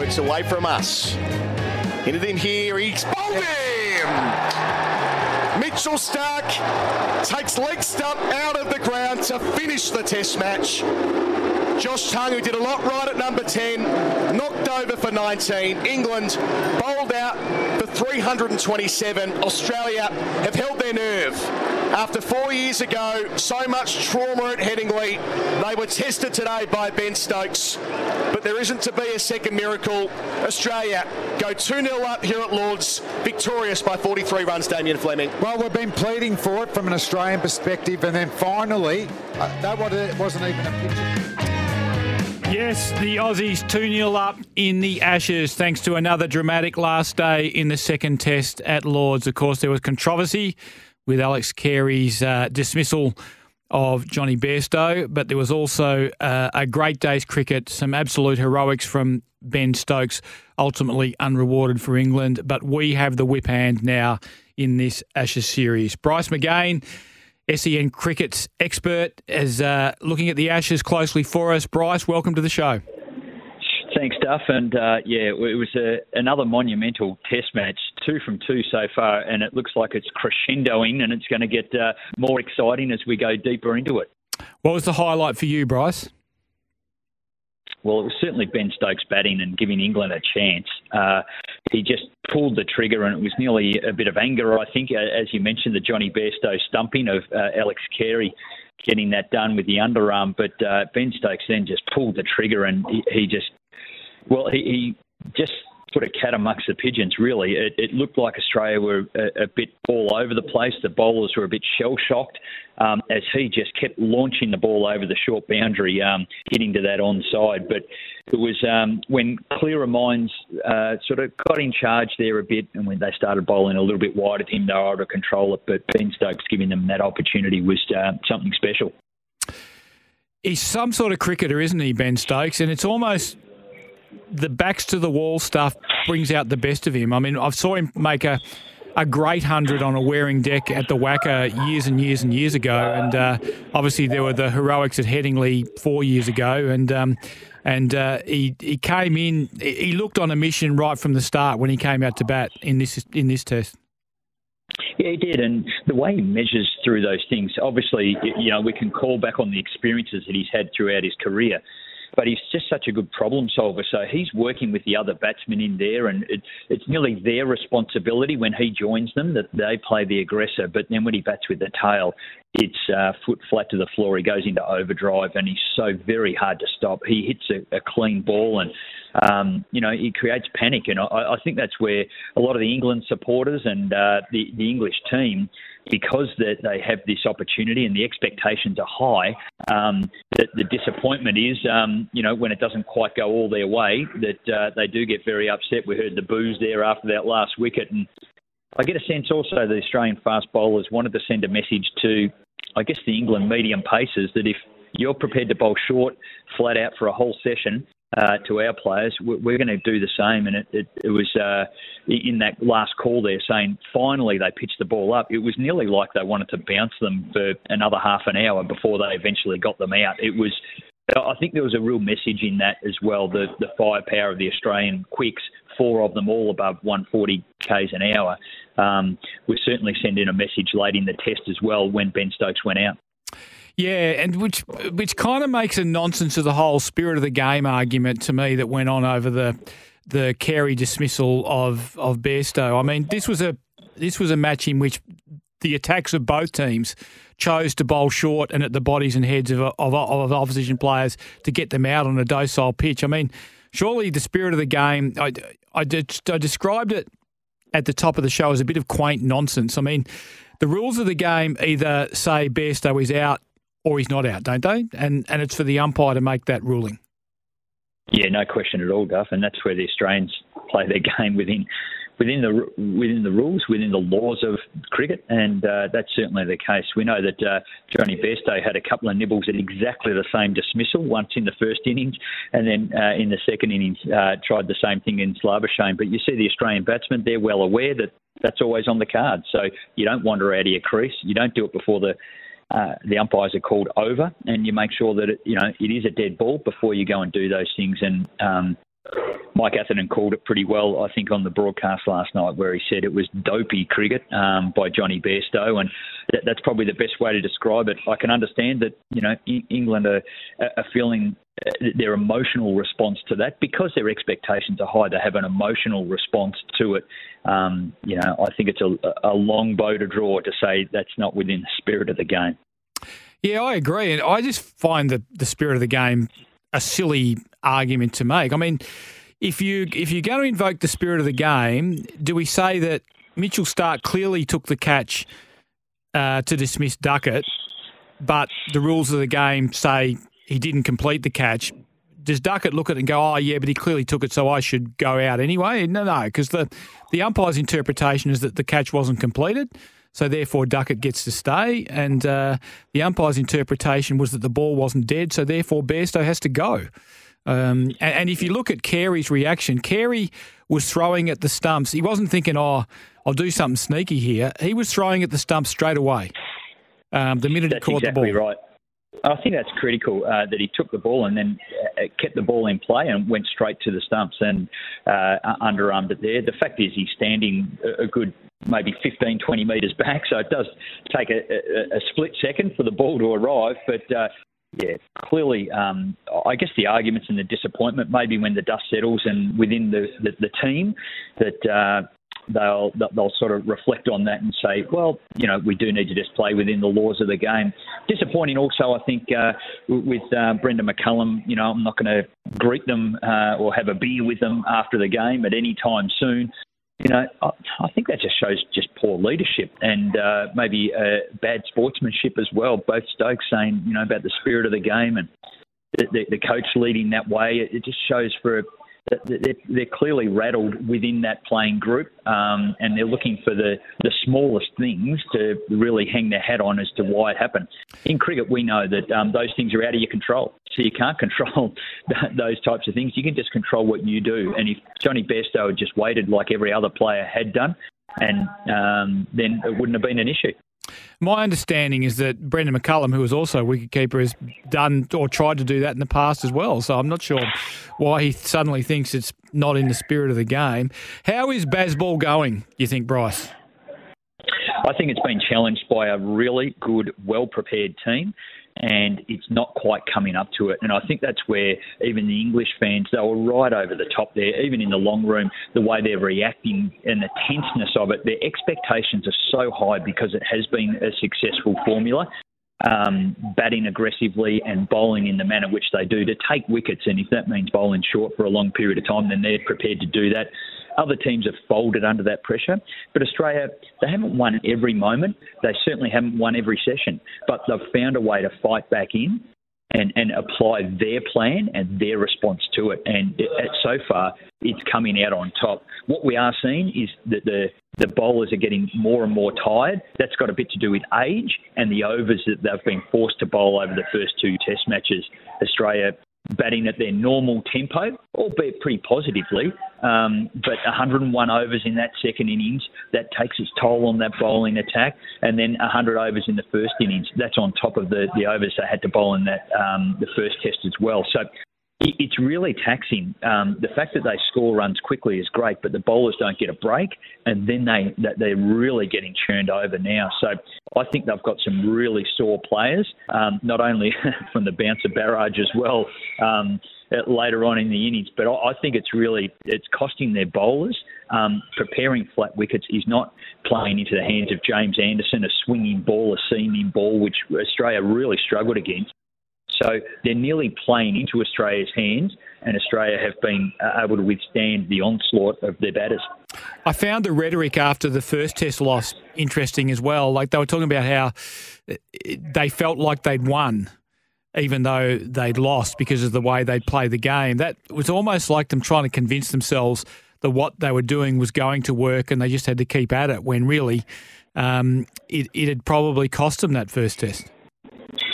works away from us. Into in here, he's him! Mitchell Starc takes leg stump out of the ground to finish the test match. Josh Tongue, who did a lot right at number 10, knocked over for 19. England bowled out for 327. Australia have held their nerve. After four years ago, so much trauma at Headingley, they were tested today by Ben Stokes. But there isn't to be a second miracle. Australia go 2 0 up here at Lords, victorious by 43 runs, Damien Fleming. Well, we've been pleading for it from an Australian perspective, and then finally, uh, that wasn't even a picture. Yes, the Aussies 2 0 up in the Ashes thanks to another dramatic last day in the second test at Lords. Of course, there was controversy with Alex Carey's uh, dismissal of Johnny Bairstow, but there was also uh, a great day's cricket, some absolute heroics from Ben Stokes, ultimately unrewarded for England. But we have the whip hand now in this Ashes series. Bryce McGain SEN cricket's expert, is uh, looking at the Ashes closely for us. Bryce, welcome to the show. Thanks, Duff. And uh, yeah, it was a, another monumental test match, two from two so far, and it looks like it's crescendoing and it's going to get uh, more exciting as we go deeper into it. What was the highlight for you, Bryce? Well, it was certainly Ben Stokes batting and giving England a chance. Uh, he just pulled the trigger, and it was nearly a bit of anger, I think, as you mentioned, the Johnny Bairstow stumping of uh, Alex Carey getting that done with the underarm. But uh, Ben Stokes then just pulled the trigger, and he, he just, well, he, he just put a cat amongst the pigeons, really. It, it looked like Australia were a, a, bit all over the place. The bowlers were a bit shell shocked um, as he just kept launching the ball over the short boundary, um, hitting to that onside. But it was um, when clearer minds uh, sort of got in charge there a bit, and when they started bowling a little bit wide of him, they were able to control it. But Ben Stokes giving them that opportunity was uh, something special. He's some sort of cricketer, isn't he, Ben Stokes? And it's almost the backs to the wall stuff brings out the best of him. I mean, I saw him make a a great hundred on a wearing deck at the WACA years and years and years ago, and uh, obviously there were the heroics at Headingley four years ago, and um, and uh, he he came in. He looked on a mission right from the start when he came out to bat in this in this test. Yeah, he did, and the way he measures through those things, obviously, you know, we can call back on the experiences that he's had throughout his career but he's just such a good problem solver. So he's working with the other batsmen in there, and it, it's nearly their responsibility when he joins them that they play the aggressor. But then when he bats with the tail, it's uh, foot flat to the floor. He goes into overdrive, and he's so very hard to stop. He hits a, a clean ball, and um, you know he creates panic. And I, I think that's where a lot of the England supporters and uh, the the English team because that they have this opportunity and the expectations are high, um, the, the disappointment is, um, you know, when it doesn't quite go all their way, that uh, they do get very upset. We heard the boos there after that last wicket, and I get a sense also the Australian fast bowlers wanted to send a message to, I guess, the England medium pacers that if you're prepared to bowl short, flat out for a whole session, uh, to our players, we're going to do the same. And it, it, it was uh, in that last call there saying finally they pitched the ball up. It was nearly like they wanted to bounce them for another half an hour before they eventually got them out. It was. I think there was a real message in that as well. The the firepower of the Australian quicks, four of them all above 140 k's an hour, um, was certainly sending a message late in the test as well when Ben Stokes went out. Yeah, and which which kind of makes a nonsense of the whole spirit of the game argument to me that went on over the the Carey dismissal of of Bairstow. I mean, this was a this was a match in which the attacks of both teams chose to bowl short and at the bodies and heads of, of, of opposition players to get them out on a docile pitch. I mean, surely the spirit of the game. I I, I described it at the top of the show as a bit of quaint nonsense. I mean, the rules of the game either say best, Bairstow is out or he's not out, don't they? And and it's for the umpire to make that ruling. Yeah, no question at all, Duff, and that's where the Australians play their game within within the within the rules, within the laws of cricket, and uh, that's certainly the case. We know that uh, Jonny Bairstow had a couple of nibbles at exactly the same dismissal, once in the first innings, and then uh, in the second innings uh, tried the same thing in Labuschagne. But you see the Australian batsmen; they're well aware that that's always on the card. So you don't wander out of your crease. You don't do it before the uh, the umpires are called over, and you make sure that it, you know it is a dead ball before you go and do those things. And um, Mike Atherton called it pretty well, I think, on the broadcast last night, where he said it was dopey cricket um, by Johnny Bairstow, and that, that's probably the best way to describe it. I can understand that you know England are, are feeling uh, their emotional response to that because their expectations are high. They have an emotional response to it. Um, you know, I think it's a, a long bow to draw to say that's not within the spirit of the game. Yeah, I agree, and I just find that the spirit of the game a silly argument to make. I mean, if you if you're going to invoke the spirit of the game, do we say that Mitchell Starc clearly took the catch uh, to dismiss Duckett, but the rules of the game say he didn't complete the catch? Does Duckett look at it and go, "Oh yeah, but he clearly took it, so I should go out anyway"? No, no, because the the umpire's interpretation is that the catch wasn't completed. So therefore, Duckett gets to stay, and uh, the umpire's interpretation was that the ball wasn't dead. So therefore, Bairstow has to go. Um, and, and, if you look at Carey's reaction, Carey was throwing at the stumps. He wasn't thinking, "Oh, I'll do something sneaky here." He was throwing at the stumps straight away. Um, the minute that's he caught exactly the ball, right. I think that's critical uh, that he took the ball and then uh, kept the ball in play and went straight to the stumps and uh, underarmed it there. The fact is, he's standing a good maybe 15, 20 metres back, so it does take a, a, a split second for the ball to arrive. But uh, yeah, clearly, um, I guess the arguments and the disappointment maybe when the dust settles and within the, the, the team that uh, they'll they'll sort of reflect on that and say, well, you know, we do need to just play within the laws of the game. Disappointing also, I think, uh, with uh, Brendon McCullum. You know, I'm not going to greet them uh, or have a beer with them after the game at any time soon you know, I, think that just shows just poor leadership and uh, maybe uh, bad sportsmanship as well. Both Stokes saying, you know, about the spirit of the game and the, the, the coach leading that way. It, just shows for they're, they're clearly rattled within that playing group, um, and they're looking for the, the smallest things to really hang their hat on as to why it happened. In cricket, we know that um, those things are out of your control, so you can't control those types of things. You can just control what you do. And if Jonny Bairstow had just waited like every other player had done, and um, then it wouldn't have been an issue. My understanding is that Brendon McCullum, who is also a wicketkeeper, has done or tried to do that in the past as well. So I'm not sure why he suddenly thinks it's not in the spirit of the game. How is Bazball going, you think, Bryce? I think it's been challenged by a really good, well prepared team and it's not quite coming up to it. And I think that's where even the English fans, they were right over the top there, even in the long room, the way they're reacting and the tenseness of it. Their expectations are so high because it has been a successful formula. Um, batting aggressively and bowling in the manner which they do to take wickets. And if that means bowling short for a long period of time, then they're prepared to do that. Other teams have folded under that pressure, but Australia, they haven't won every moment. They certainly haven't won every session, but they've found a way to fight back in and, and apply their plan and their response to it. And it, so far, it's coming out on top. What we are seeing is that the, the bowlers are getting more and more tired. That's got a bit to do with age and the overs that they've been forced to bowl over the first two test matches. Australia batting at their normal tempo, albeit pretty positively. Um, but 101 overs in that second innings, that takes its toll on that bowling attack. And then 100 overs in the first innings, that's on top of the, the overs they had to bowl in that um, the first test as well. So it's really taxing. Um, the fact that they score runs quickly is great, but the bowlers don't get a break, and then they they're really getting churned over now. So I think they've got some really sore players, um, not only from the bouncer barrage as well. Um, later on in the innings, but I think it's really it's costing their bowlers. Um, preparing flat wickets is not playing into the hands of James Anderson, a swinging ball, a seaming ball, which Australia really struggled against. So they're nearly playing into Australia's hands, and Australia have been uh, able to withstand the onslaught of their batters. I found the rhetoric after the first test loss interesting as well. Like they were talking about how uh, they felt like they'd won. even though they'd lost because of the way they'd played the game. That was almost like them trying to convince themselves that what they were doing was going to work and they just had to keep at it when really um, it, it had probably cost them that first test.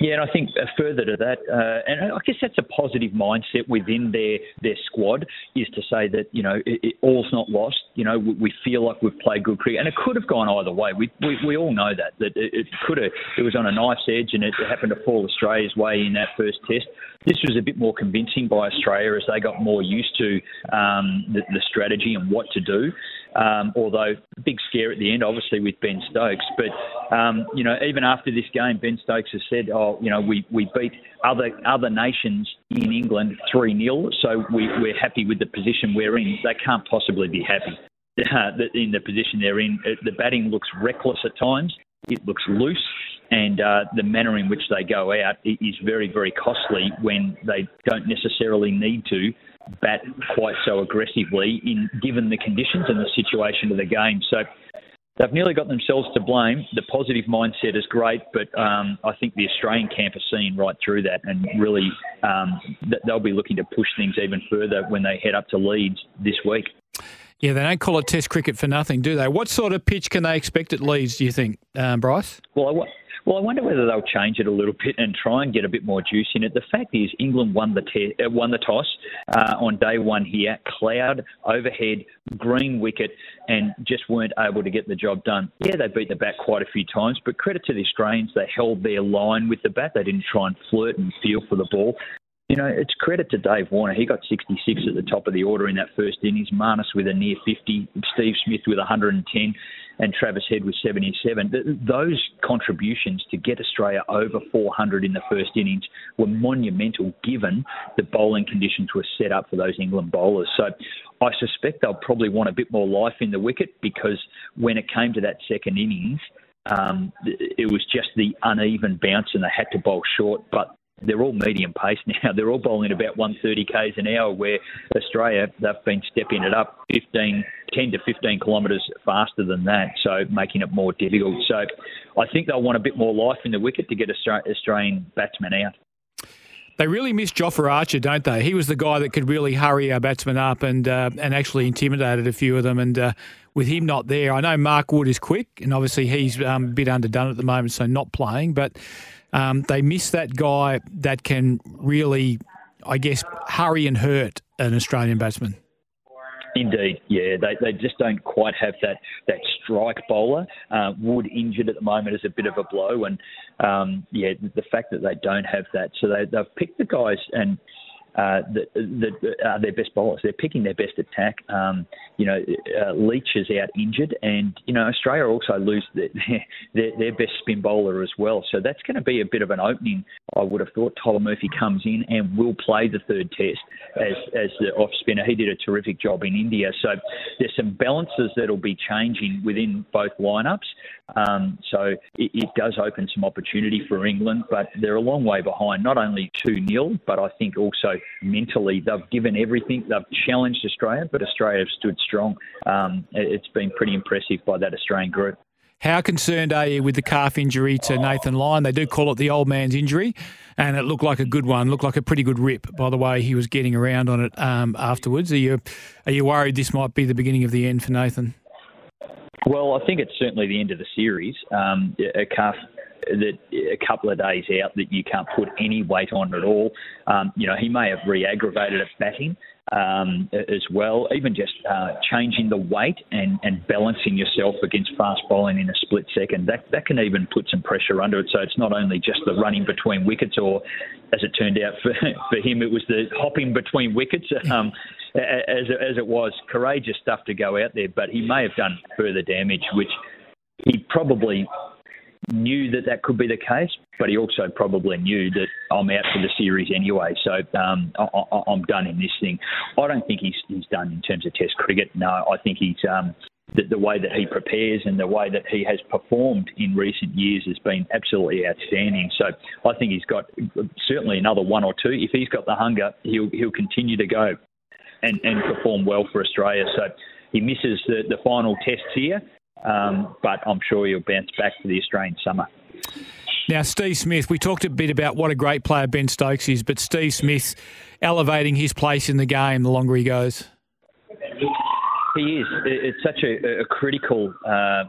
Yeah, and I think uh, further to that, uh, and I guess that's a positive mindset within their their squad is to say that you know it, it, all's not lost. You know, we, we, feel like we've played good cricket, and it could have gone either way. We we, we all know that that it, it could have it was on a knife's edge, and it happened to fall Australia's way in that first test. This was a bit more convincing by Australia as they got more used to um, the, the strategy and what to do. Um, although big scare at the end, obviously with Ben Stokes. But um, you know, even after this game, Ben Stokes has said, "Oh, you know, we, we beat other other nations in England three 0 so we, we're happy with the position we're in." They can't possibly be happy uh, in the position they're in. Uh, the batting looks reckless at times. It looks loose and uh, the manner in which they go out is very, very costly when they don't necessarily need to bat quite so aggressively in given the conditions and the situation of the game. So they've nearly got themselves to blame. The positive mindset is great, but um, I think the Australian camp are seeing right through that and really um, they'll be looking to push things even further when they head up to Leeds this week. Yeah, they don't call it Test cricket for nothing, do they? What sort of pitch can they expect at Leeds? Do you think, um, Bryce? Well, well, I wonder whether they'll change it a little bit and try and get a bit more juice in it. The fact is, England won the te- uh, won the toss uh, on day one here. Cloud overhead, green wicket, and just weren't able to get the job done. Yeah, they beat the bat quite a few times, but credit to the Australians, they held their line with the bat. They didn't try and flirt and feel for the ball. You know, it's credit to Dave Warner. He got 66 at the top of the order in that first innings. Marnus with a near 50, Steve Smith with 110 and Travis Head with 77. Those contributions to get Australia over 400 in the first innings were monumental given the bowling conditions were set up for those England bowlers. So I suspect they'll probably want a bit more life in the wicket because when it came to that second innings, um, it was just the uneven bounce and they had to bowl short. But they're all medium pace now. They're all bowling about 130 k's an hour, where Australia they've been stepping it up 15, 10 to 15 kilometres faster than that, so making it more difficult. So I think they'll want a bit more life in the wicket to get Australian batsmen out. They really miss Jofra Archer, don't they? He was the guy that could really hurry our batsmen up and uh, and actually intimidated a few of them. And uh, with him not there, I know Mark Wood is quick, and obviously he's um, a bit underdone at the moment, so not playing. But um, they miss that guy that can really, I guess, hurry and hurt an Australian batsman. Indeed, yeah, they, they just don't quite have that that strike bowler. Uh, Wood injured at the moment is a bit of a blow, and um, yeah, the fact that they don't have that, so they, they've picked the guys and uh, that, are uh, their best bowlers. They're picking their best attack. Um, you know, uh, Leach is out injured, and you know Australia also lose their, their, their best spin bowler as well. So that's going to be a bit of an opening. I would have thought Tyler Murphy comes in and will play the third test as as the off spinner. He did a terrific job in India. So there's some balances that'll be changing within both lineups. Um, so it, it does open some opportunity for England, but they're a long way behind. Not only two 0 but I think also mentally. They've given everything. They've challenged Australia, but Australia have stood strong. Um, it's been pretty impressive by that Australian group. How concerned are you with the calf injury to Nathan Lyon? They do call it the old man's injury, and it looked like a good one. Looked like a pretty good rip, by the way he was getting around on it um, afterwards. Are you are you worried this might be the beginning of the end for Nathan? Well, I think it's certainly the end of the series. Um, a calf that a couple of days out that you can't put any weight on at all. Um, you know, he may have re-aggravated at batting um, as well. Even just uh, changing the weight and, and balancing yourself against fast bowling in a split second, that, that can even put some pressure under it. So it's not only just the running between wickets, or as it turned out for, for him, it was the hopping between wickets. Um, as, as it was, courageous stuff to go out there, but he may have done further damage, which he probably knew that that could be the case, but he also probably knew that I'm out for the series anyway. So um, I, am done in this thing. I don't think he's, he's done in terms of Test cricket. No, I think he's um, the, the, way that he prepares and the way that he has performed in recent years has been absolutely outstanding. So I think he's got certainly another one or two. If he's got the hunger, he'll he'll continue to go and, and perform well for Australia. So he misses the, the final tests here, um, but I'm sure he'll bounce back for the Australian summer. Now, Steve Smith, we talked a bit about what a great player Ben Stokes is, but Steve Smith elevating his place in the game the longer he goes. He is. It's such a, a critical uh,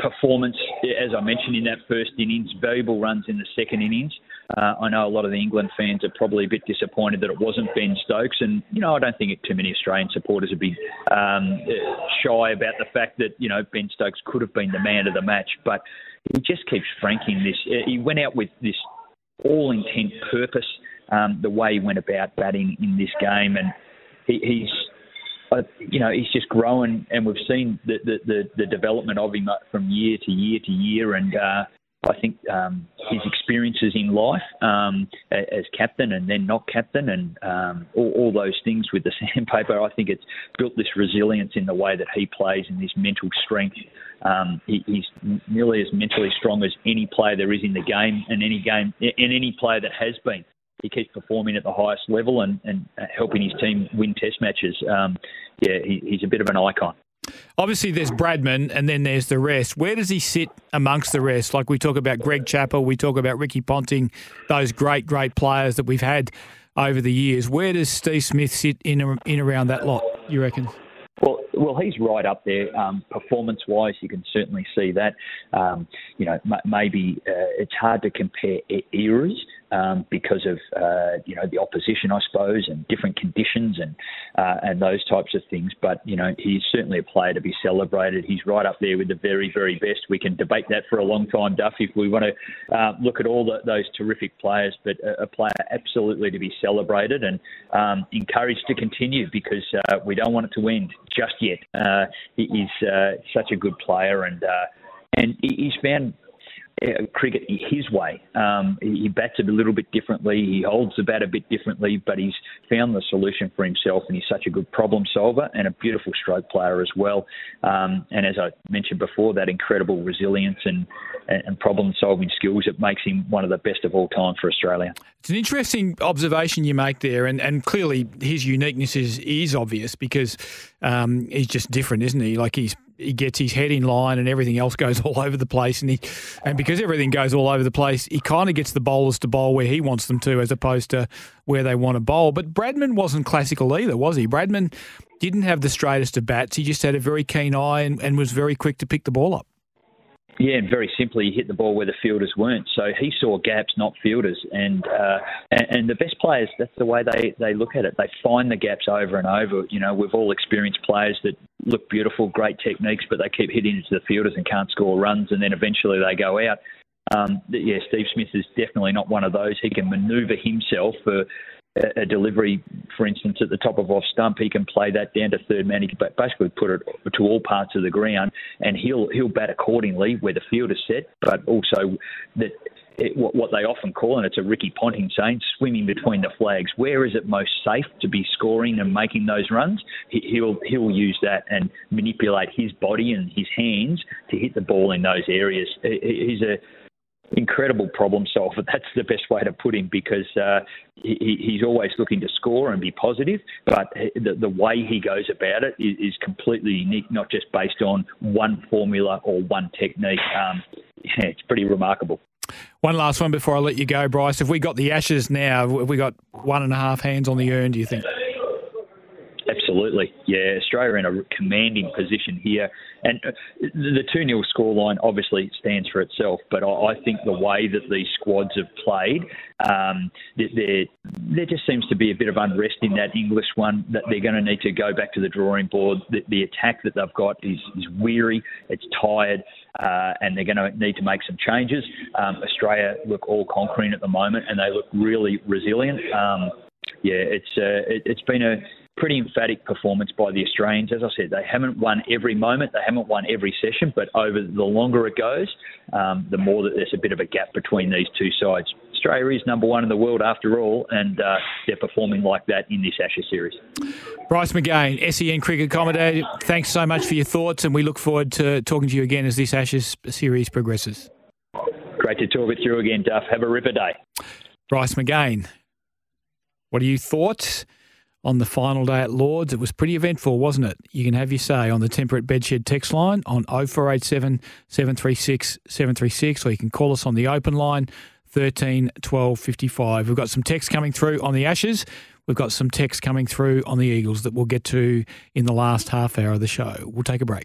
performance, as I mentioned in that first innings, valuable runs in the second innings. Uh, I know a lot of the England fans are probably a bit disappointed that it wasn't Ben Stokes, and you know I don't think too many Australian supporters would be um, shy about the fact that you know Ben Stokes could have been the man of the match, but he just keeps franking this. Uh, he went out with this all intent purpose, um, the way he went about batting in this game, and he, he's you know, he's just growing, and we've seen the, the, the, the development of him from year to year to year. And uh, I think um, his experiences in life um, as captain and then not captain, and um, all, all those things with the sandpaper, I think it's built this resilience in the way that he plays and this mental strength. Um, he, he's nearly as mentally strong as any player there is in the game, and any game, and any player that has been he keeps performing at the highest level and, and helping his team win test matches. Um, yeah, he, he's a bit of an icon. Obviously, there's Bradman, and then there's the rest. Where does he sit amongst the rest? Like we talk about Greg Chappell, we talk about Ricky Ponting, those great, great players that we've had over the years. Where does Steve Smith sit in in around that lot? You reckon? Well, well, he's right up there. Um, performance-wise, you can certainly see that. Um, you know, m- maybe uh, it's hard to compare eras um, because of uh, you know the opposition, I suppose, and different conditions and uh, and those types of things. But you know he's certainly a player to be celebrated. He's right up there with the very very best. We can debate that for a long time, Duff, if we want to uh, look at all the, those terrific players. But a, a, player absolutely to be celebrated and um, encouraged to continue because uh, we don't want it to end just yet. Uh, he, he's uh, such a good player and. and he's found cricket his way. Um, he bats it a little bit differently. He holds the bat a bit differently, but he's found the solution for himself, and he's such a good problem solver and a beautiful stroke player as well. Um, and as I mentioned before, that incredible resilience and and problem solving skills that makes him one of the best of all time for Australia. It's an interesting observation you make there, and, and clearly his uniqueness is is obvious because um, he's just different, isn't he? Like he's he gets his head in line and everything else goes all over the place. And he, and because everything goes all over the place, he kind of gets the bowlers to bowl where he wants them to, as opposed to where they want to bowl. But Bradman wasn't classical either, was he? Bradman didn't have the straightest of bats. He just had a very keen eye and, and was very quick to pick the ball up. Yeah, and very simply, he hit the ball where the fielders weren't. So he saw gaps, not fielders. And uh, and, the best players, that's the way they, they look at it. They find the gaps over and over. You know, we've all experienced players that look beautiful, great techniques, but they keep hitting into the fielders and can't score runs, and then eventually they go out. Um, yeah, Steve Smith is definitely not one of those. He can manoeuvre himself for a delivery, for instance, at the top of off stump, he can play that down to third man. He can basically put it to all parts of the ground, and he'll he'll bat accordingly where the field is set, but also that. It, what, what they often call, and it's a Ricky Ponting saying, swimming between the flags. Where is it most safe to be scoring and making those runs? He, he'll he'll use that and manipulate his body and his hands to hit the ball in those areas. He's a incredible problem solver. That's the best way to put him because uh, he, he's always looking to score and be positive, but the, the way he goes about it is, is, completely unique, not just based on one formula or one technique. Um, yeah, it's pretty remarkable. One last one before I let you go, Bryce. If we got the Ashes now, have we got one and a half hands on the urn, do you think? Absolutely. Yeah, Australia in a commanding position here. And uh, the 2 0 scoreline obviously stands for itself, but I think the way that these squads have played, um, there, there just seems to be a bit of unrest in that English one that they're going to need to go back to the drawing board. The, the attack that they've got is, is weary, it's tired, uh, and they're going to need to make some changes. Um, Australia look all conquering at the moment, and they look really resilient. Um, yeah, it's uh, it, it's been a pretty emphatic performance by the Australians. As I said, they haven't won every moment, they haven't won every session, but over the longer it goes, um, the more that there's a bit of a gap between these two sides. Australia is number one in the world after all, and uh, they're performing like that in this Ashes series. Bryce McGain, SEN cricket commentator, thanks so much for your thoughts, and we look forward to talking to you again as this Ashes series progresses. Great to talk with you again, Duff. Have a ripper day. Bryce McGain, what are you thoughts? On the final day at Lords. It was pretty eventful, wasn't it? You can have your say on the Temperate Bedshed text line on 0487 736 736, or you can call us on the open line 13 12 55. We've got some text coming through on the Ashes. We've got some text coming through on the Eagles that we'll get to in the last half hour of the show. We'll take a break.